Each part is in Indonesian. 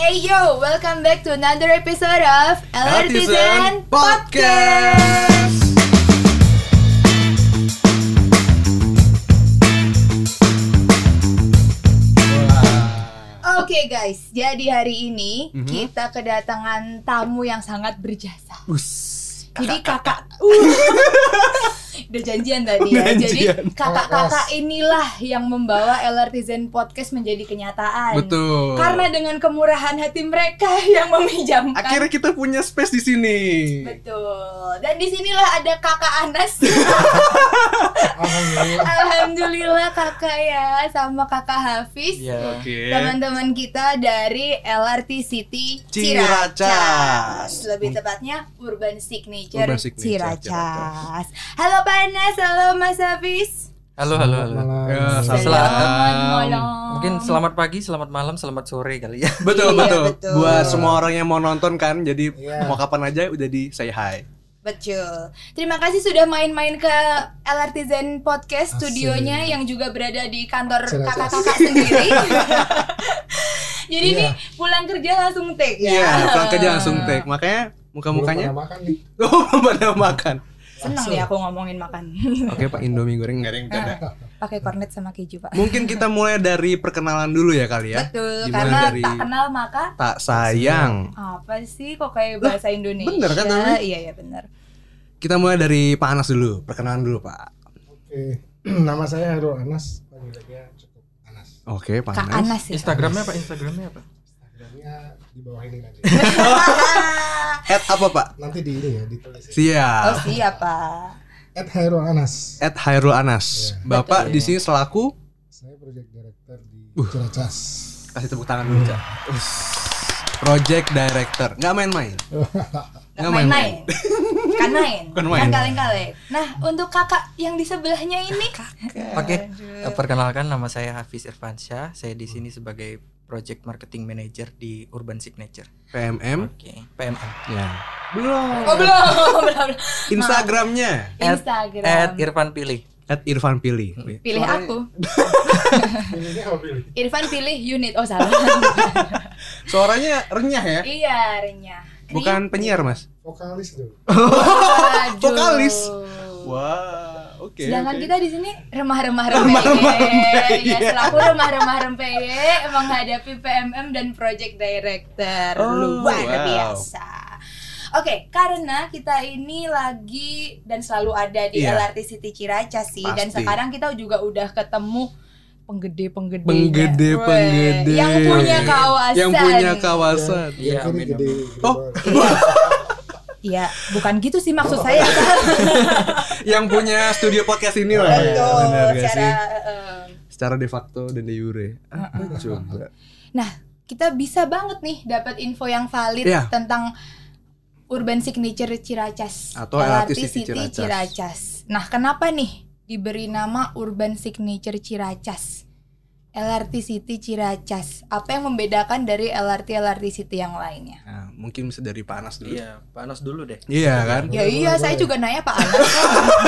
Hey yo, welcome back to another episode of Artisan Podcast. Podcast. Oke guys, jadi hari ini Mhm. kita kedatangan tamu yang sangat berjasa. Us. Jadi kakak, uh, udah janjian tadi ya. Jadi Janjian. kakak-kakak inilah yang membawa LRT Zen Podcast menjadi kenyataan. Betul. Karena dengan kemurahan hati mereka yang meminjamkan. akhirnya kita punya space di sini. Betul. Dan di sinilah ada kakak Anas. Alhamdulillah. Alhamdulillah kakak ya sama kakak Hafiz. Iya. Oke. Teman-teman kita dari LRT City Ciracas. Ciracas. Lebih tepatnya Urban Signature, Urban Signature Ciracas. Halo Pak Anas, halo Mas Hafiz. Halo, halo, halo. Ya, Selamat- Selamat malam. Mungkin selamat pagi, selamat malam, selamat sore kali ya. Betul, Iya, betul betul. Buat semua orang yang mau nonton kan, jadi Iya. mau kapan aja udah di say hi. Betul. Terima kasih sudah main-main ke LRT Zen Podcast Asik. studionya yang juga berada di kantor kakak-kakak sendiri. Jadi ini pulang kerja langsung take ya. Iya, pulang kerja langsung take. Makanya muka-mukanya Belum pernah makan nih. oh belum pada makan. Seneng nih aku ngomongin makan. Oke, Pak Indomie goreng enggak ada yang bercanda. Pakai kornet sama keju, Pak. Mungkin kita mulai dari perkenalan dulu ya kali ya. Betul, Gimana karena dari tak kenal maka tak sayang. apa sih kok kayak bahasa Indonesia? bener kan namanya? Iya, iya bener. Kita mulai dari Pak Anas dulu, perkenalan dulu, Pak. Oke. Nama saya Hairul Anas, panggilannya cukup Anas. Oke, Pak Kak Anas. Anas ya. Instagramnya apa? Instagramnya apa? Instagramnya di bawah ini nanti. At apa, Pak? nanti di ini ya, ditulis. Oh, Siap. siapa? At Hairul Anas. At Hairul Anas. Bapak di sini selaku Saya project director di Uh. Ciracas. kasih tepuk tangan dulu, Cak. Project director. Nggak main-main. Nggak main-main. Kan main. Bukan main. Kan kaleng-kaleng. Nah, untuk kakak yang di sebelahnya ini Oke, eh, perkenalkan nama saya Hafiz Irfansyah. Saya di sini sebagai Project Marketing Manager di Urban Signature. PMM. Oke, PMM. Ya. Belum. Oh, belum, belum, belum. Instagramnya Instagram. At Irfan Pilih. at Irfan Pilih. Pilih aku. Apa pilih? Irfan pilih unit. Oh, salah. Suaranya renyah ya? iya, renyah. Bukan penyiar, Mas. Vokalis tuh. Waduh. Vokalis. Wah, oke. Sedangkan oke. kita di sini remah-remah rempeye. Ya, selaku remah-remah rempeye menghadapi PMM dan Project Director. Oh, Luar wow. biasa. Oke, karena kita ini lagi dan selalu ada di Iya. LRT City Ciracas sih dan Pasti. sekarang kita juga udah ketemu penggede-penggede Penggede-penggede. yang punya kawasan. Yang punya kawasan. Iya, Yang kiri amin, gede. amin. gede Oh. Iya, bukan gitu sih maksud saya. Yang punya studio podcast ini lah. ya. Betul, Benar gak secara sih? eh, Secara de facto dan de jure. Apa coba? Nah, kita bisa banget nih dapat info yang valid Iya. tentang Urban Signature Ciracas Atau LRT City Ciracas. Nah, kenapa nih diberi nama Urban Signature Ciracas? LRT City Ciracas. Apa yang membedakan dari LRT LRT City yang lainnya? Nah, mungkin bisa dari Pak Anas dulu. Iya, panas dulu deh. Iya kan? Ya Boleh, iya, boleh, saya boleh. juga nanya Pak Anas.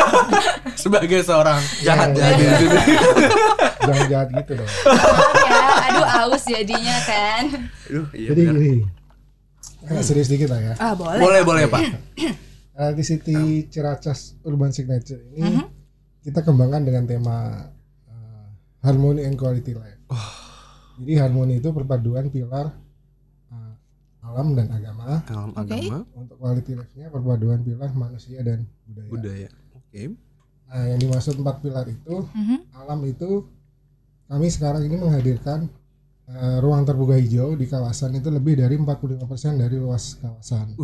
Sebagai seorang Jahat, jadi di sini. Jangan jahat gitu dong. ya, aduh aus jadinya kan. Aduh, iya Jadi benar. gini. Agak serius dikit lah ya. Ah, boleh. Boleh, boleh, Pak. LRT City Ciracas Urban Signature ini Mhm. kita kembangkan dengan tema harmony and quality life. Jadi harmoni itu perpaduan pilar uh, alam dan agama. Alam Oke. agama, Untuk quality life-nya perpaduan pilar manusia dan budaya. budaya. Oke. Nah, yang dimaksud empat pilar itu Mhm. alam itu kami sekarang ini menghadirkan uh, ruang terbuka hijau di kawasan itu lebih dari 45% dari luas kawasan.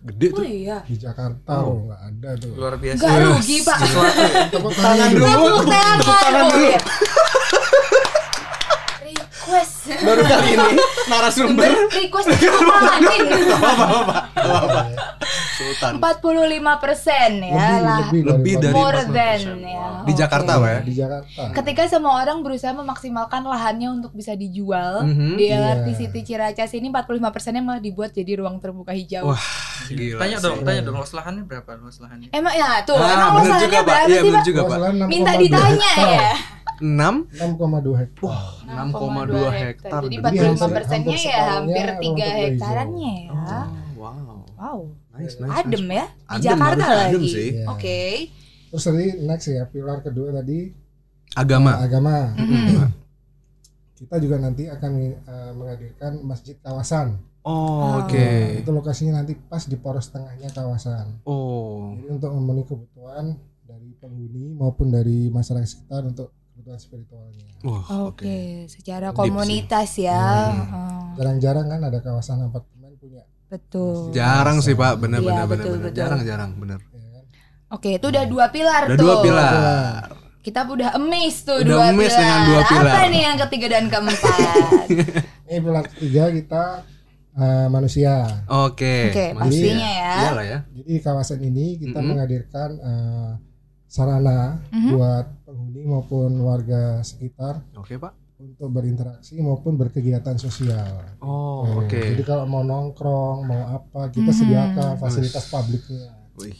Gede Oh tuh. iya. Di Jakarta Oh. loh nggak ada tuh. Luar biasa. Gak rugi, Pak. Tepuk tangan dulu. Tepuk tangan. Oh, dulu. Iya. Request. Baru kali ini narasumber Request tepuk tanganin. Sultan 45 persen ya lah. lebih, Lebih dari More 45%. than ya. di. Jakarta, Pak ya. di Jakarta. Ketika semua orang berusaha memaksimalkan lahannya untuk bisa dijual Mhm. di LRT Iya. City Ciracas ini 45 persennya malah dibuat jadi ruang terbuka hijau. Wah, gila. Tanya sih. dong, tanya dong luas lahannya berapa luas lahannya? Emang ya tuh, Ah, emang juga, Pak. berapa Iya, sih Pak? juga, Pak. Luasan 6,2 Minta ditanya ya. 6 6,2 hektar. 6,2 hektar. Jadi Jadi 45 hampir- persennya ya hampir separuhnya 3 rumput hektarannya ya. Oh, wow. Wow. Nice, nice. Adem nice. ya di Adem, Jakarta lagi. adem sih. Iya. Oke. Terus tadi next ya pilar kedua tadi Agama. agama. Mhm. Kita juga nanti akan eh, menghadirkan masjid kawasan. Oh, oke. Nah, itu lokasinya nanti pas di poros tengahnya kawasan. Oh. Jadi untuk memenuhi kebutuhan dari penghuni maupun dari masyarakat sekitar untuk spiritualnya. Wah, Oke, secara Deep komunitas ya. Hmm. Heeh. Jarang-jarang kan ada kawasan apartemen punya. Betul. Jarang sih, Pak. Benar Iya, benar benar betul, benar. betul. Jarang-jarang, benar. Ya kan? Oke, itu udah dua pilar Ada tuh. dua pilar. Kita udah amazed tuh Udah dua amazed pilar. dengan dua pilar. Apa nih yang ketiga dan keempat? Ini pilar ketiga kita eh, manusia. Oke. Oke, Manusia. pastinya ya. Iyalah ya. Jadi di kawasan ini kita Mhm. menghadirkan eh, sarana Mhm. buat penghuni maupun warga sekitar Oke, Pak. untuk berinteraksi maupun berkegiatan sosial. Oh, Eh, oke. Jadi kalau mau nongkrong, mau apa, kita Mhm. sediakan fasilitas publiknya. Wih.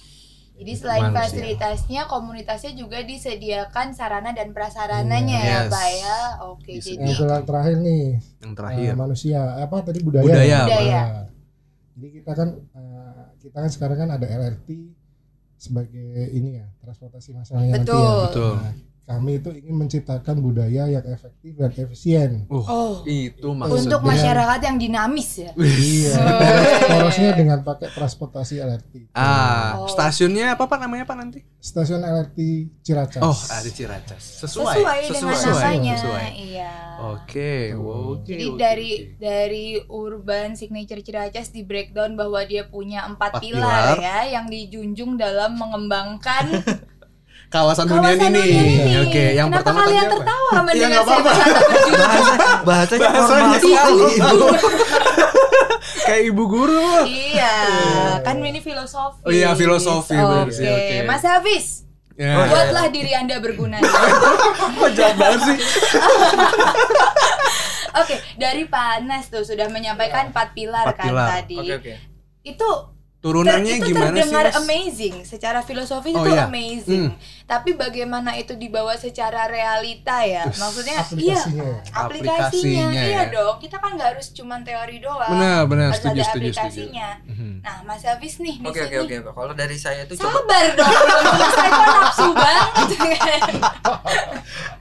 Jadi selain Manusia. fasilitasnya, komunitasnya juga disediakan sarana dan prasarananya ya, Yes. Pak ya. Oke, Bisa. jadi Yang terakhir nih Yang eh, terakhir. manusia apa tadi budaya. Budaya. ya? Budaya. Nah, Jadi kita kan eh, kita kan sekarang kan ada LRT sebagai ini ya transportasi masalahnya nanti Betul. ya. Betul. Nah, kami itu ingin menciptakan budaya yang efektif dan efisien. Uh, oh, itu untuk maksudnya. masyarakat yang dinamis ya. Iya. Wih. Porosnya dengan pakai transportasi LRT. Ah, Oh. stasiunnya apa Pak namanya Pak nanti? Stasiun LRT Ciracas. Oh, ada Ciracas. Sesuai. Sesuai, dengan Sesuai. namanya. Sesuai. Iya. Oke, wow, oke. Jadi oke, dari dari urban signature Ciracas di breakdown bahwa dia punya empat Empat pilar, pilar. ya yang dijunjung dalam mengembangkan kawasan kawasan ini. hunian ini. Oke, yang Kenapa pertama kalian apa? tertawa Iya, mendengar saya apa-apa. berkata berjujur? Bahasa, bahasanya Bahasanya formal sekali. ibu. Kayak ibu guru. iya, kan ini filosofi. Oh iya, filosofi, Oke, sih, oke. Mas Hafiz, Ya. Iya. buatlah diri Anda berguna. Kok jahat banget sih? Oke, dari Panas tuh sudah menyampaikan empat pilar Empat kan pilar. tadi. Oke oke. Itu Turunannya Ter- itu gimana sih? terdengar amazing secara filosofi Oh, itu iya. amazing Hmm. tapi bagaimana itu dibawa secara realita ya maksudnya iya aplikasinya. aplikasinya, Aplikasinya iya ya. dong kita kan nggak harus cuman teori doang Benar, benar, harus setuju, ada setuju, setuju. aplikasinya Mhm. nah Mas Hafiz nih di Oke oke oke. Kalau dari saya itu coba sabar dong Mas saya kok nafsu banget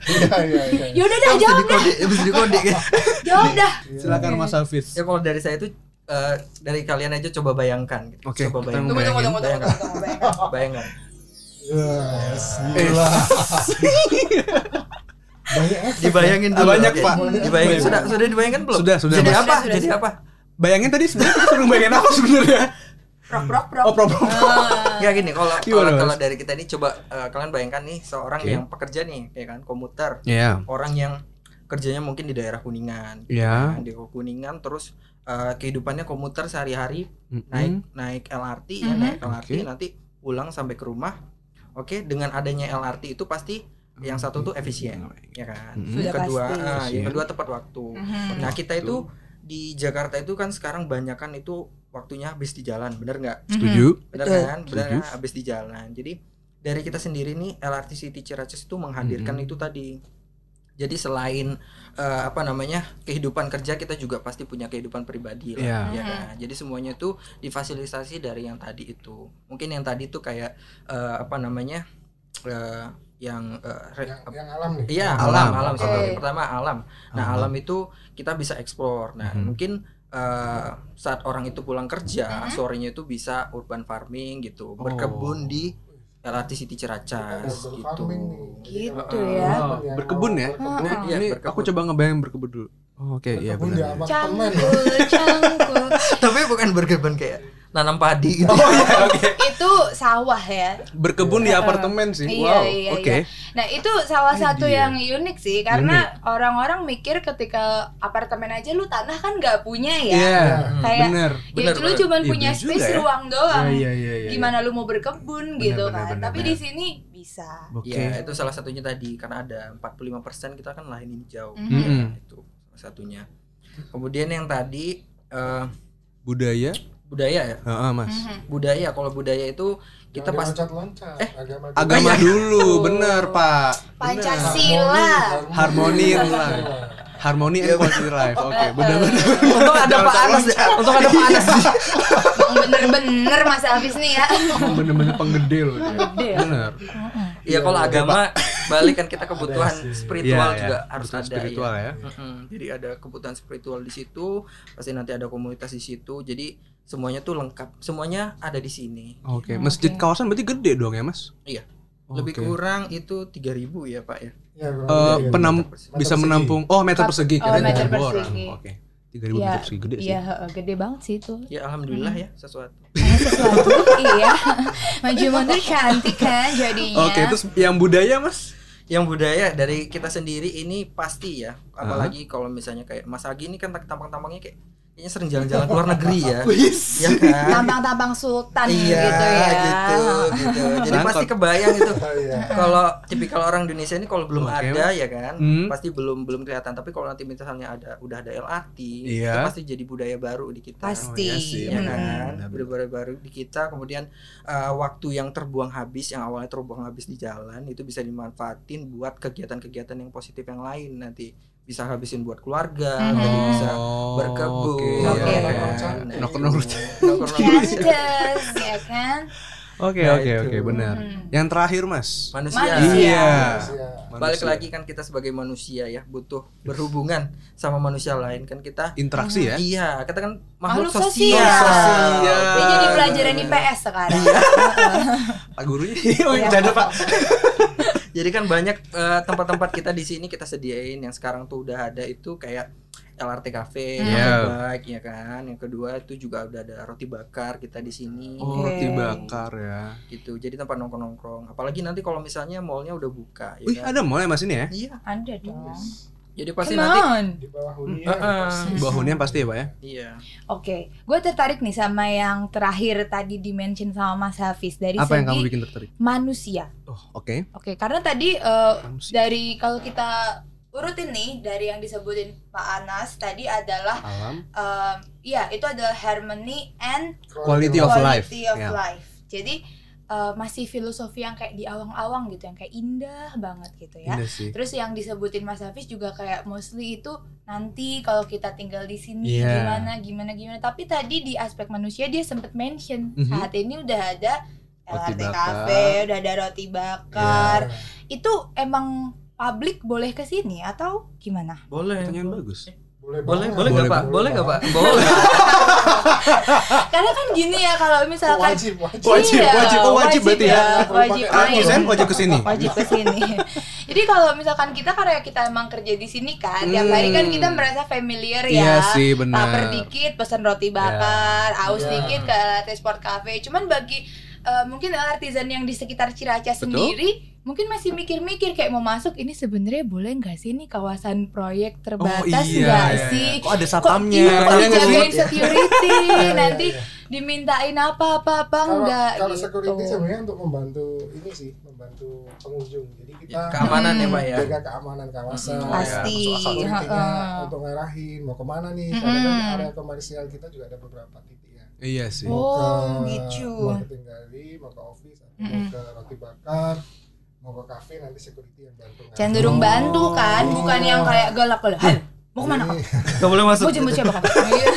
Iya iya iya. yaudah dah jawab dah bisa dikode kan. jawab dah Silakan Mas Hafiz. Ya kalau dari saya itu eh, dari kalian aja coba bayangkan. gitu. Oke, coba kita bayangkan. tunggu tunggu tunggu tunggu Bayangkan. tunggu bayangkan. Bayangkan. Yes, Eh, gila. Banyak efek. Dibayangin dulu. Banyak, oke. Pak. Dibayangin. Sudah sudah dibayangkan belum? Sudah, sudah, Jadi Mas. apa? Sudah, Jadi sudah. apa? Bayangin tadi sebenarnya kita suruh bayangin apa sebenarnya? prok prok prok Oh, pro pro. Ah. Ya gini, kalau kalau kalau dari kita ini coba eh, kalian bayangkan nih seorang yang pekerja nih, ya kan, komuter, Iya. orang yang kerjanya mungkin di daerah Kuningan, Iya. kan, di Kuningan terus eh, kehidupannya komuter sehari-hari Mm-mm. naik naik LRT ya, Mhm. naik LRT Oke. nanti pulang sampai ke rumah. Oke, dengan adanya LRT itu pasti yang satu tuh efisien, ya kan. Sudah Yang kedua, pasti. ah, yang kedua tepat waktu. Mhm. Nah, kita itu di Jakarta itu kan sekarang banyak kan itu waktunya habis di jalan, bener nggak? Setuju? Bener Betul. kan? Bener Setuju. kan? Habis di jalan. Jadi dari kita sendiri nih LRT City Ciracas itu menghadirkan Mhm. itu tadi. Jadi selain eh, apa namanya kehidupan kerja kita juga pasti punya kehidupan pribadi lah, Iya. ya Mhm. kan? Jadi semuanya itu difasilitasi dari yang tadi itu. Mungkin yang tadi itu kayak eh, apa namanya eh, yang eh, re- Yang, yang alam nih. Iya Alam. alam alam seperti pertama alam. Nah Alam. alam itu kita bisa eksplor. Nah Mhm. mungkin eh, saat orang itu pulang kerja Mhm. sorenya itu bisa urban farming gitu Oh. berkebun di LRT City Ciracas Urban gitu. Gitu ya. Oh, berkebun ya? Ah. Iya, Ini berkebun. aku coba ngebayang berkebun dulu. Oh, Oke, iya Berkebun di benar. apartemen. Cangkul, cangkul. Tapi bukan berkebun kayak nanam padi gitu. Oh iya, oke. itu sawah ya. Berkebun di Heeh. apartemen sih. Iya, Wow, iya, oke. Nah itu salah Ini satu dia. yang unik sih karena orang-orang mikir ketika apartemen aja lu tanah kan nggak punya ya. Iya, Kayak bener. ya Bener, lu cuma Iya, punya space ya. ruang doang. Iya, iya, iya. Gimana lu mau berkebun Bener, gitu bener, kan. bener, Tapi bener. di sini bisa. Oke. Iya, itu salah satunya tadi karena ada 45% kita kan lahan hijau. Mhm. Mm-mm. Itu salah satunya. Kemudian yang tadi eh, Budaya. Budaya ya. Heeh, Mas. Budaya kalau budaya itu kita pas loncat-loncat. Eh, agama Agama iya. dulu, bener, Pak. Bener. Pancasila. Harmoni life. Harmoni and quality life. Oke, benar-benar. untung ada Pak Anas ya. Untung ada Pak Anas. Bener-bener Mas Hafiz nih ya. Bener-bener penggede loh dia. Ya. Bener. Iya kalau agama balik kan kita kebutuhan spiritual Iya, juga iya. harus Kebutuhan ada spiritual ya. Mm-mm. Jadi ada kebutuhan spiritual di situ, pasti nanti ada komunitas di situ. Jadi semuanya tuh lengkap, semuanya ada di sini. Oke, masjid kawasan berarti gede dong ya, Mas? Iya. Lebih Oke. kurang itu 3000 ya, Pak ya. Ya, Eh, lebih penam gitu. bisa persegi. menampung oh meter persegi Oh, meter ribu orang. persegi. Oke. 3000 Iya, meter persegi gede sih. Iya, heeh, gede banget sih itu. Ya alhamdulillah ya sesuatu. Ada sesuatu, iya. Maju mundur cantik kan jadinya. Oke, terus yang budaya, Mas? Yang budaya dari kita sendiri ini pasti ya, apalagi kalau misalnya kayak Mas Agi ini kan tampang-tampangnya kayak kayaknya sering jalan-jalan ke luar negeri ya. ya kan? tampang-tampang sultan Iya, gitu ya. gitu, gitu. Jadi Nangkot. pasti kebayang itu. Oh, iya. kalau tipikal orang Indonesia ini kalau belum Oke. ada ya kan, Hmm. pasti belum belum kelihatan. Tapi kalau nanti misalnya ada udah ada LRT, Iya. itu pasti jadi budaya baru di kita. Pasti. Oh, iya sih, Ya Hmm. kan, Benar-benar. budaya baru di kita. Kemudian uh, waktu yang terbuang habis, yang awalnya terbuang habis di jalan, itu bisa dimanfaatin buat kegiatan-kegiatan yang positif yang lain nanti. Bisa habisin buat keluarga, Mhm. jadi bisa Oh, berkebun, oke. Oke. ya Nongkrong kan. cantik. Nongkrong Nongkrong-nongkrong. Cantik, ya kan? Oke, Nah, oke, itu. oke, benar. Hmm. Yang terakhir, Mas. Manusia. Manusia. Iya. Manusia. Balik Manusia. lagi kan kita sebagai manusia ya butuh berhubungan sama manusia lain kan kita interaksi ya. Iya, kita kan makhluk, Makhluk sosial. sosial. Sosial. Dia jadi pelajaran IPS sekarang. Pak gurunya. Oh, Iya. bercanda, Pak. Jadi kan banyak eh, tempat-tempat kita di sini kita sediain yang sekarang tuh udah ada itu kayak LRT Cafe, Hmm. Iya. baik ya kan. Yang kedua itu juga udah ada roti bakar kita di sini. Oh, Oke. roti bakar ya. Gitu. Jadi tempat nongkrong-nongkrong. Apalagi nanti kalau misalnya mallnya udah buka ya Wih, kan? ada mall ya Mas ini ya? Iya. Ada dong. Jadi pasti Come nanti on. di bawah hunian Heeh. persis. Bawah hunian pasti ya, Pak ya? Iya. Oke, gue tertarik nih sama yang terakhir tadi dimention sama Mas Hafiz dari Apa yang segi kamu bikin tertarik? manusia. Oh, oke. Oke, karena tadi eh, Manusia. dari kalau kita urutin nih dari yang disebutin Pak Anas tadi adalah Alam. eh, iya itu adalah harmony and Quality of life. quality of Ya. life. Jadi eh, masih filosofi yang kayak di awang-awang gitu, yang kayak indah banget gitu ya. Indah sih. Terus yang disebutin Mas Hafiz juga kayak mostly itu nanti kalau kita tinggal di sini Iya. gimana gimana gimana. Tapi tadi di aspek manusia dia sempat mention Mhm. saat ini udah ada LRT cafe, udah ada roti bakar. Ya. Itu emang publik boleh ke sini atau gimana? Boleh. Pertanyaan bagus. Boleh Boleh, boleh nggak Pak? Boleh nggak Pak? Boleh. Karena kan gini ya kalau misalkan wajib wajib Wajib, Iya, wajib. Oh, wajib berarti ya. Wajib Aku main. Sen wajib ke sini. wajib ke sini. Jadi kalau misalkan kita karena kita emang kerja di sini kan, tiap hari kan kita merasa familiar ya. Iya sih, benar. Laper dikit pesan roti bakar, aus Iya. dikit ke LRT Sport Cafe. Cuman bagi eh, mungkin artisan yang di sekitar Ciracas Betul. sendiri mungkin masih mikir-mikir kayak mau masuk ini sebenarnya boleh nggak sih ini kawasan proyek terbatas iya, nggak iya. sih? Kok ada Kok satpamnya? iya, kok Iya nggak sih? dijagain security Iya, nanti iya. dimintain apa apa apa kalau enggak kalau gitu. security sebenarnya untuk membantu ini sih membantu pengunjung jadi kita Ya, keamanan ya Pak ya. jaga keamanan kawasan Hmm, Pasti, security-nya heeh. untuk ngarahin mau ke mana nih karena kan area komersial kita juga ada beberapa titik ya Iya sih. Oh, mau ke gitu. marketing gallery mau ke office atau mau ke roti bakar mau ke cafe nanti security yang bantu cenderung Oh. bantu kan bukan yang kayak galak galak mau ke mana kak? Nggak boleh masuk. mau jemput siapa kak? Iya.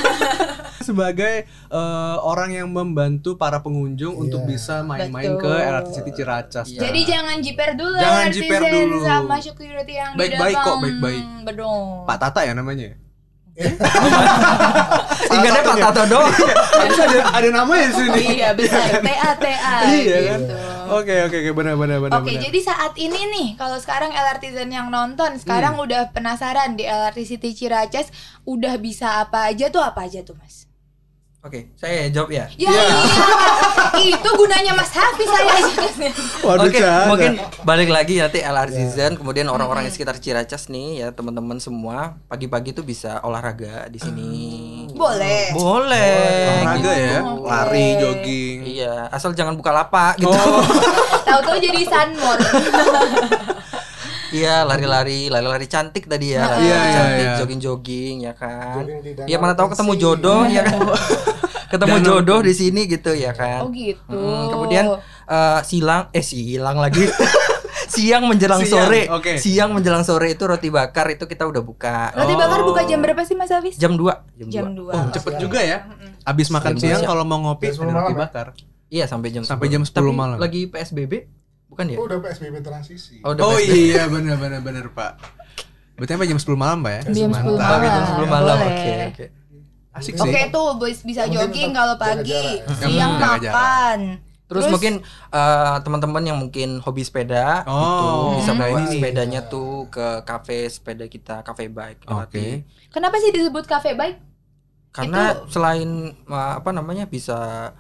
Sebagai eh, orang yang membantu para pengunjung Iya. untuk bisa main-main ke LRT City Ciracas. Iya. jadi jangan jiper dulu Jangan jiper dulu. sama security yang Baik-baik di kok, dalam. baik-baik. bedong Pak Tata ya namanya? Ingatnya Pak Tato doang. Harusnya ada, ada namanya di sini. iya besar TA TA Iya kan? Oke oke oke benar benar benar. Oke, jadi saat ini nih, kalau sekarang LRTizen yang nonton, sekarang Hmm. udah penasaran di LRT City Ciracas, udah bisa apa aja tuh apa aja tuh mas? Oke, saya jawab ya. Ya iya, itu gunanya Mas Hafiz saya. Waduh Oke, canda. mungkin balik lagi nanti LR season, kemudian orang-orang yang sekitar Ciracas nih ya teman-teman semua pagi-pagi tuh bisa olahraga di sini. Boleh. Boleh. olahraga ya, Oke. lari, jogging. Iya, asal jangan buka lapak gitu. Oh, Tahu-tahu jadi sunmor. Iya, lari-lari, lari-lari cantik tadi ya. Lari Iya, iya, cantik, iya. jogging-jogging ya kan. Jogging Iya, mana tahu ketemu jodoh ya kan. ketemu Danau. jodoh di sini gitu ya kan. Oh gitu. Hmm, kemudian eh, silang eh silang lagi. siang menjelang Siang, sore. oke. Siang menjelang sore itu roti bakar itu kita udah buka. Roti Oh. bakar buka jam berapa sih Mas Hafiz? Jam 2, jam, Jam 2. 2. Oh, cepet juga ya. Abis makan Jam siang siang. kalau mau ngopi Jam 10 ada roti ya? bakar. Iya, sampai jam Sampai 10. jam 10 Tapi malam. Lagi PSBB? Bukan ya? Oh, udah PSBB transisi. Oh, udah Oh PSBB. iya benar benar benar Pak. Berarti sampai jam 10 malam Pak ya? Jam 10 Mantap. Sampai jam 10 malam. Oke, oke. Asik Oke. sih. Oke tuh boys bisa jogging kalau pagi, jarak. siang Hmm, jaga jarak. makan. Terus, mungkin eh, teman-teman yang mungkin hobi sepeda Oh. itu bisa Hmm. bawa Ini. sepedanya tuh ke kafe sepeda kita, cafe bike. Oke. Kenapa sih disebut cafe bike? Karena selain uh, apa namanya bisa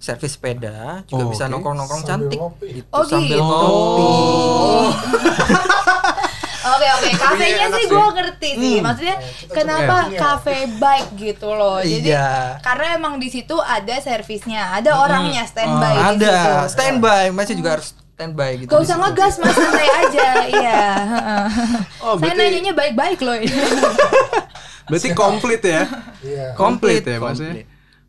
servis sepeda, juga Oh, bisa oke. nongkrong-nongkrong cantik ngopi. gitu Oh, sambil gitu. ngopi. Oke oke, kafenya enak sih gue ngerti sih. Maksudnya kita kenapa coba ya. cafe bike gitu loh. Jadi Iya. karena emang di situ ada servisnya, ada orangnya standby Oh, di situ. Ada standby, masih juga harus standby gitu. Gak usah ngegas mas santai aja, iya. heeh. Oh, Saya berarti nanyanya baik-baik loh ini. berarti komplit ya? Iya. Komplit ya, Mas,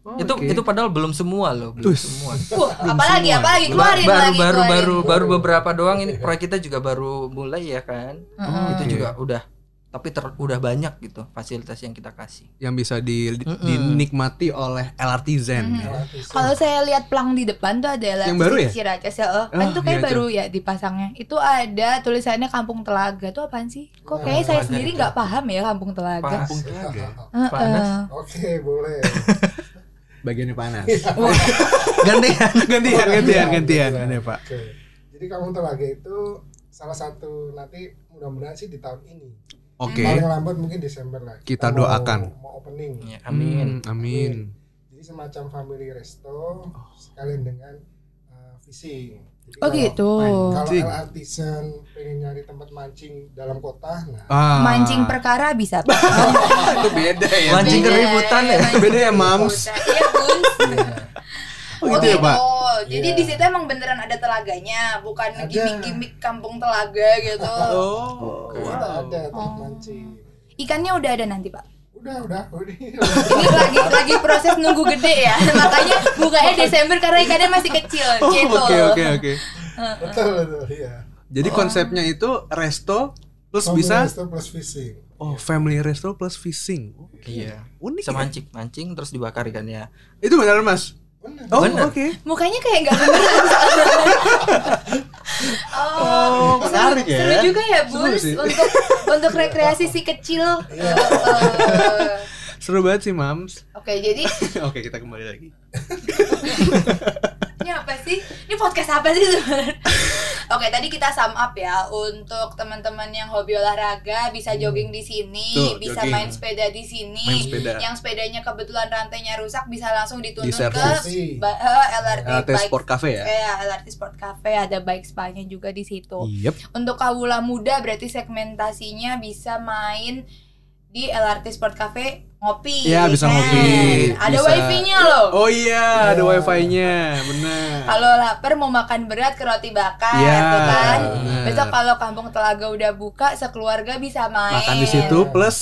komplit. Itu Oke. itu padahal belum semua loh, belum Us. semua. Wah, apalagi apalagi Ba- keluarin baru lagi baru keluarin. baru baru beberapa doang ini proyek kita juga baru mulai ya kan. Heeh. Itu Oke. juga udah tapi ter, udah banyak gitu fasilitas yang kita kasih. Yang bisa di, di- Mm-mm. dinikmati oleh LRT Zen Mhm. ya. Kalau saya lihat pelang di depan tuh ada LRT Yang baru ya? Ciracas ya. Oh, kan Oh, itu kayak iya, baru ya dipasangnya. Itu ada tulisannya Kampung Telaga. Tuh apaan sih? Kok Nah, kayaknya saya Telaga sendiri itu. nggak paham ya Kampung Telaga. Kampung Telaga. Heeh. Panas. Oke, boleh. Bagiannya panas. Gantian. gantian, gantian, gantian, gantian, Pak. Oke. Jadi kampung telaga itu salah satu nanti mudah-mudahan sih di tahun ini. Oke. Paling lambat mungkin Desember lah. Kita mau- doakan. Mau opening. Ya, amin. Hmm, amin. Jadi semacam family resto sekalian dengan uh, fishing. Jadi Oh kalau- gitu. Kalau artisan pengen nyari tempat mancing dalam kota, nah Ah. Mancing perkara bisa Pak. itu beda ya. Mancing keributan ya? Beda ya, Mams? Iya, Gus. Oh, gitu ya, Pak? Jadi Iya. di situ emang beneran ada telaganya, bukan gimmick-gimmick kampung telaga gitu. Oh. kita ada tempat Oh. mancing. Ikannya udah ada nanti, Pak. Udah, udah, udah. Ini lagi lagi proses nunggu gede ya. Makanya bukanya Desember karena ikannya masih kecil, Oh, gitu. Oke, oke, oke. betul, betul, iya. Jadi konsepnya itu resto plus Family bisa resto plus fishing. oh family resto plus fishing. Oke. Iya. Unik. Bisa ya? mancing, mancing terus dibakar ikannya. Itu benar Mas. Benar. Oh, Bener. oke. Mukanya kayak nggak bener. oh, menarik seru, ya. Seru juga ya, sih. untuk untuk rekreasi si kecil. Iya. Eh, Seru banget sih, Mams. Oke, jadi Oke, kita kembali lagi. ini apa sih? Ini podcast apa sih sebenarnya? Oke, tadi kita sum up ya untuk teman-teman yang hobi olahraga bisa jogging di sini, Tuh, bisa jogging. main sepeda di sini. Main sepeda. Yang sepedanya kebetulan rantainya rusak bisa langsung dituntun ke eh, LRT, LRT Bike Sport Cafe ya? Eh, LRT Sport Cafe ada bike spa-nya juga di situ. Yep. Untuk kawula muda berarti segmentasinya bisa main di LRT Sport Cafe ngopi. Iya, bisa kan? ngopi. Ada Bisa- wifi-nya loh. Oh iya, ada Iya. wifi-nya, benar. Kalau lapar mau makan berat ke roti bakar Iya, tuh kan. bener. Besok kalau Kampung Telaga udah buka sekeluarga bisa main. Makan di situ plus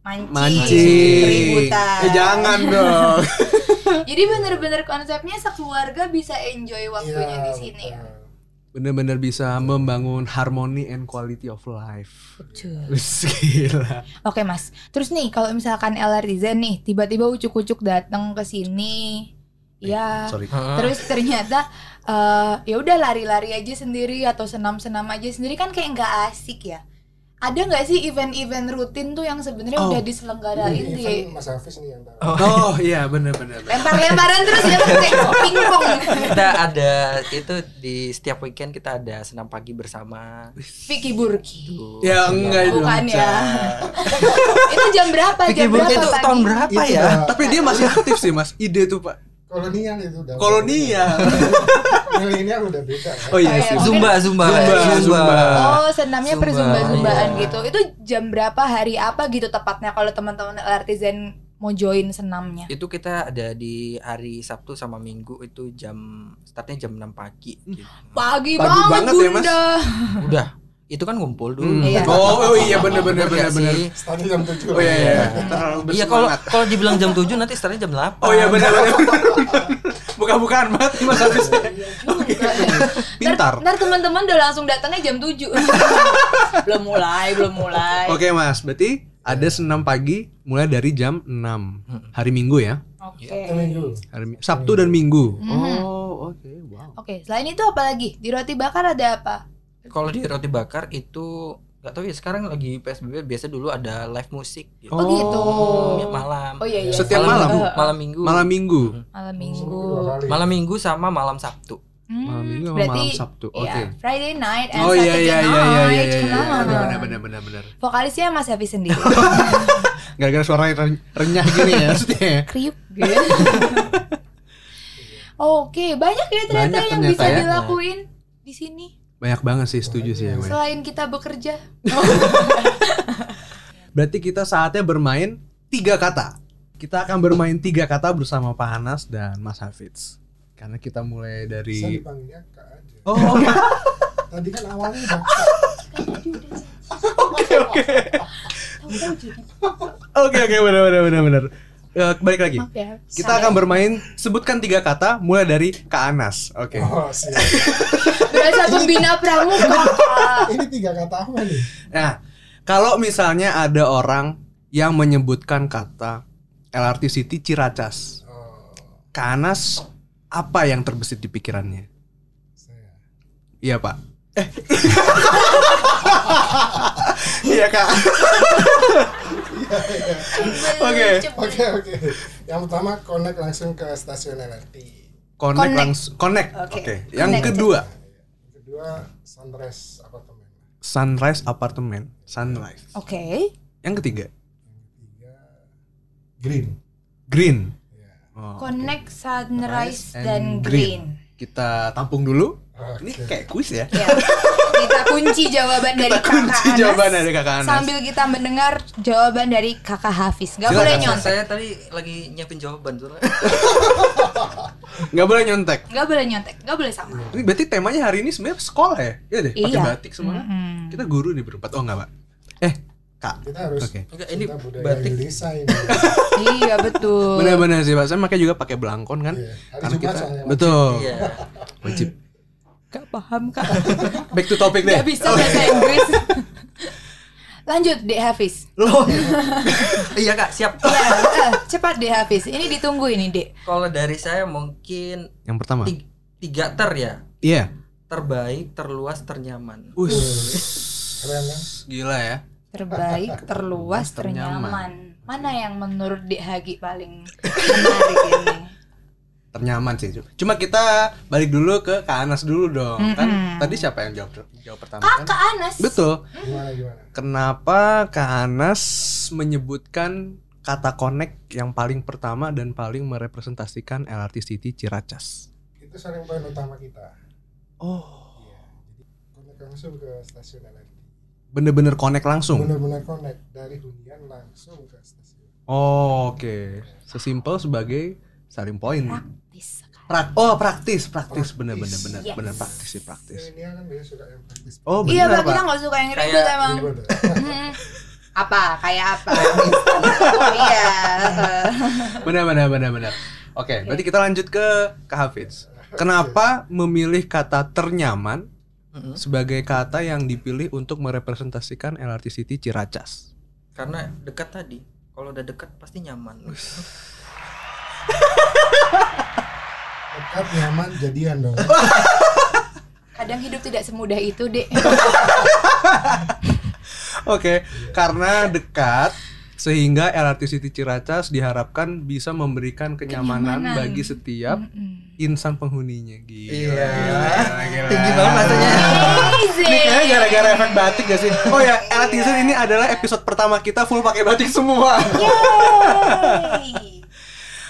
mancing. mancing. Keributan. Eh jangan dong. Jadi bener-bener konsepnya sekeluarga bisa enjoy waktunya Iya, di sini ya. Bener-bener bisa membangun harmony and quality of life. Betul. Gila. Oke mas, terus nih kalau misalkan Zen nih tiba-tiba ucuk-ucuk datang ke sini, ya, Sorry. terus ternyata eh ya udah lari-lari aja sendiri atau senam-senam aja sendiri kan kayak nggak asik ya. Ada nggak sih event-event rutin tuh yang sebenarnya Oh. udah diselenggarain di event Mas Hafiz nih yang tahu. Oh iya, bener-bener. lempar-lemparan terus ya kayak pingpong. kita ada itu di setiap weekend kita ada senam pagi bersama. Vicky Burki. Tuh. Ya enggak dong. Bukan ya. Itu jam berapa? Vicky Jam Burki berapa itu pagi? tahun berapa ya? udah Tapi dia masih aktif sih, Mas. Ide tuh, Pak. Kolonial itu udah. Kolonial. Milenial udah beda. kan? Oh iya sih. iya. Zumba, zumba, Zumba, Zumba. Oh, senamnya Zumba, perzumba-zumbaan iya. gitu. Itu jam berapa hari apa gitu tepatnya kalau teman-teman Zen mau join senamnya? Itu kita ada di hari Sabtu sama Minggu itu jam startnya jam 6 pagi gitu. Pagi, Pagi banget, banget ya, Mas. Udah itu kan ngumpul Hmm. dulu. Iya. Oh, oh iya bener bener Bener bener gak bener. sih? Tadi jam 7 Oh iya iya. Terlalu Iya kalau kalau dibilang jam 7 nanti startnya jam 8. Oh iya bener bener. Bukan-bukan banget Mas Hafiz. Pintar. Ntar, ntar teman-teman udah langsung datangnya jam 7 Belum mulai, belum mulai Oke Mas, berarti ada senam pagi mulai dari jam 6 hari Minggu ya. Oke Minggu. Hari Sabtu dan Minggu. Mhm. Oh, oke. Wow. Oke, selain itu apa lagi? Di roti bakar ada apa? Kalau di roti bakar itu nggak tahu ya sekarang lagi PSBB biasa dulu ada live musik gitu. Oh, gitu. Malam. Oh iya iya Setiap malam malam? minggu, malam minggu. Malam Minggu. Malam minggu. Malam minggu sama malam Sabtu. Hmm, Malam minggu sama berarti, malam Sabtu. Oke. iya, Friday night and Oh iya Saturday iya iya night iya iya iya. Come on. Benar benar benar benar benar. Vokalisnya Mas Hafiz sendiri Gara-gara suaranya ren- renyah gini ya maksudnya. ya. Kriuk gitu Oke, banyak ya ternyata Banyak yang ternyata bisa ya. dilakuin di sini Banyak banget sih setuju sih ya gue. Selain kita bekerja Berarti kita saatnya bermain tiga kata. Kita akan bermain tiga kata bersama Pak Hanas dan Mas Hafiz. Karena kita mulai Bisa dari Kak aja. Oh. Tadi kan awalnya udah Oke, oke. Oke, oke, benar benar benar benar. Eh, balik lagi. Maaf ya Kita akan bermain sebutkan tiga kata mulai dari Kak Anas. Oke. Oh, siap. Berasa pembina pramuka Ini tiga kata apa nih? Nah, kalau misalnya ada orang yang menyebutkan kata LRT City Ciracas, Oh, Kak Anas apa yang terbesit di pikirannya? saya. Iya Pak. Eh. Iya Kak. Oke. Oke, oke. Yang pertama connect langsung ke stasiun LRT. Connect, Connect. langsung connect. Oke. Oke. Yang Connect. kedua Yang kedua sunrise apartemen. Sunrise Apartemen. Sunrise. Oke Yang ketiga Yang ketiga green. Green. Ya. Oh, Connect sunrise and dan green. green Kita tampung dulu. Oke. Ini kayak kuis ya. Ya. Kita kunci jawaban dari Kita kunci kakak Anas jawaban dari kakak Anas. Sambil kita mendengar jawaban dari kakak Hafiz Gak Silakan. boleh nyontek saya tadi lagi nyiapin jawaban soalnya. Nggak boleh nyontek. Gak boleh nyontek Gak boleh sama Ini berarti temanya hari ini sebenarnya sekolah ya? Iya deh, pakai Iya. batik semua. Mm-mm. Kita guru nih berempat. Oh enggak, Pak. Eh, Kak. Kita harus Oke. Enggak, ini kita budaya batik. Indonesia ini. Iya betul Benar-benar sih, Pak. Saya makanya juga pakai belangkon kan. Iya. Hari Karena Jumat kita betul. Iya. Wajib. Gak paham kak Back to topic deh. Gak bisa bahasa Inggris Lanjut Dek Hafiz Loh. Iya Kak, siap. Iya eh, Cepat Dek Hafiz Ini ditunggu ini Dek Kalau dari saya mungkin Yang pertama. ti- tiga ter ya. Iya. Terbaik, terluas, ternyaman. Us. Keren kan? Gila ya. Terbaik, terluas, Ternyaman. ternyaman Mana yang menurut Dek Hagi paling menarik ini Ternyaman sih. Cuma kita balik dulu ke Kak Anas dulu dong. Kan Mm-mm. tadi siapa yang jawab jawab pertama kan? Kakak Anas Betul. Gimana gimana? Kenapa Kak Anas menyebutkan kata connect yang paling pertama dan paling merepresentasikan LRT City Ciracas? Itu saling poin utama kita. Oh, Iya. Jadi connect langsung ke stasiun LRT. bener-bener connect langsung. Benar-benar connect dari hunian langsung ke stasiun. Oh, Oke, sesimpel sebagai starting point. Praktis sekali Prak- oh praktis, praktis, bener bener Praktis. bener Yes. bener praktis sih praktis. Ini kan dia suka yang praktis. Oh Iya bener Pak, kita pak. gak suka yang ribet emang ya? Apa? Kayak apa? oh iya Bener bener bener bener. Oke, berarti kita lanjut ke Kak Hafiz. Kenapa memilih kata ternyaman sebagai kata yang dipilih untuk merepresentasikan LRT City Ciracas? Karena dekat tadi. Kalau udah dekat pasti nyaman. Dekat nyaman jadian dong. Kadang hidup tidak semudah itu dek Oke, karena dekat sehingga LRT City Ciracas diharapkan bisa memberikan kenyamanan, Kenyamanan. bagi setiap Mm-mm. insan penghuninya. Gila. Iya. Tinggi banget. Amazing. Ini kayaknya gara-gara efek batik gak sih? Oh ya, LRT City ini adalah episode pertama kita full pakai batik semua. Yeay.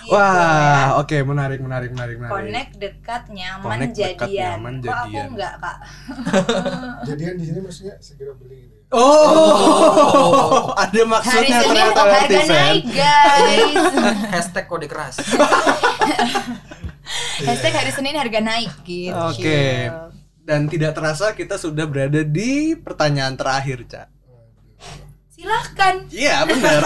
Gitu Wah, oke menarik, menarik, menarik, menarik. Connect dekat nyaman Connect, dekat, jadian. nyaman, Kok aku jadian. enggak kak? Jadian di sini maksudnya segera beli gitu. ya. Oh, ada Hari maksudnya Senin ternyata harga naik guys. Hashtag kode keras. Hashtag hari Senin harga naik gitu. Oke. Dan tidak terasa kita sudah berada di pertanyaan terakhir, Cak. Silahkan. Iya, benar.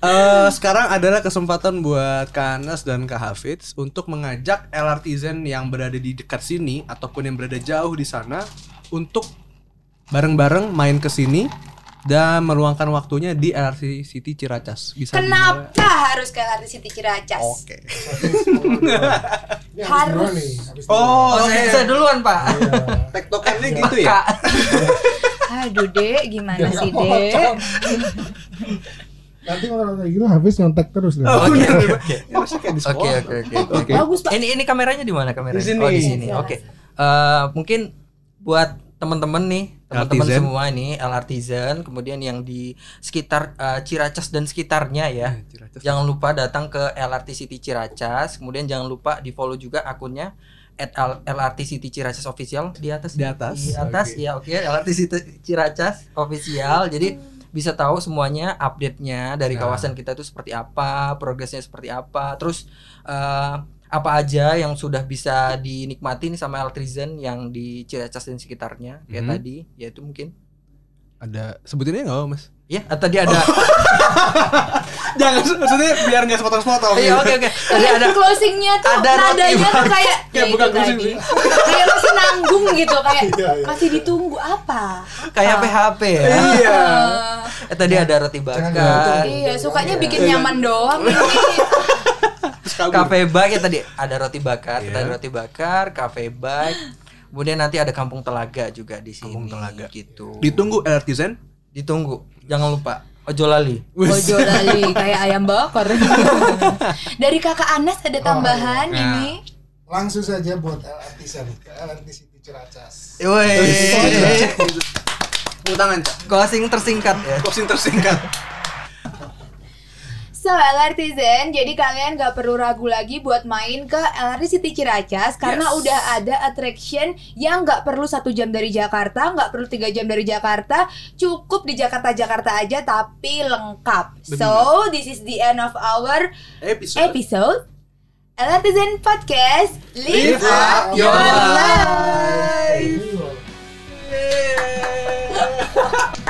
Eh, sekarang adalah kesempatan buat Kak Anas dan Kak Hafiz untuk mengajak LRTzen yang berada di dekat sini ataupun yang berada jauh di sana untuk bareng-bareng main ke sini dan meluangkan waktunya di LRT City Ciracas. Bisa Kenapa harus ke LRT City Ciracas? Oke. Habis Harus. Oh, Oh, oke. saya, saya duluan, Pak. Iya. Tektokannya gitu ya? Aduh, Dek, gimana Biar sih, Dek? Nanti kalau kayak gitu habis nyontek terus deh. Oh, Oke, iya. oke, oke. Ya, Oke, oke, oke. Oke. Bagus, Pak. Ini ini kameranya di mana kameranya? Di sini. Oh, di sini. Iya. Oke. Eh, mungkin buat teman-teman nih, teman-teman semua ini LRTzen, kemudian yang di sekitar eh, Ciracas dan sekitarnya ya. Ciracas. Jangan lupa datang ke LRT City Ciracas, kemudian jangan lupa di follow juga akunnya at LRT City Ciracas official di atas Di atas. di atas Oke. ya oke LRT City Ciracas official jadi bisa tahu semuanya update-nya dari Nah. kawasan kita itu seperti apa progresnya seperti apa terus eh, apa aja yang sudah bisa dinikmati nih sama Altrizen yang di Ciracas dan sekitarnya kayak Mhm. tadi yaitu mungkin Ada sebutinnya nggak, Mas? ya ah, tadi ada Jangan maksudnya biar nggak sepotong-sepotong. iya oke oke tadi ada closingnya tuh ada nadanya tuh kayak Ya, ya bukan itu closing tadi. kayak nanggung gitu kayak Iya, iya. masih ditunggu apa kayak PHP ya Iya. eh, tadi ada roti bakar iya sukanya Iya. bikin nyaman doang. Cafe Bike ya tadi ada roti bakar, Iya. ada roti bakar, Cafe Bike. Kemudian nanti ada Kampung Telaga juga di sini. Kampung Telaga. gitu. Ditunggu LRTzen. Ditunggu. Jangan lupa ojo lali. Ojo lali kayak ayam bakar dari kakak Anas ada tambahan iya. ini Langsung saja buat LRT ke LRT City Ciracas. Woi. Tepuk tangan, Cak. Closing tersingkat ya. Closing tersingkat. So LRTzen, jadi kalian gak perlu ragu lagi buat main ke LRT City Ciracas karena Yes. udah ada attraction yang gak perlu satu jam dari Jakarta, gak perlu tiga jam dari Jakarta, cukup di Jakarta Jakarta aja tapi lengkap. So this is the end of our Episode. episode LRTzen Podcast. Live up your life.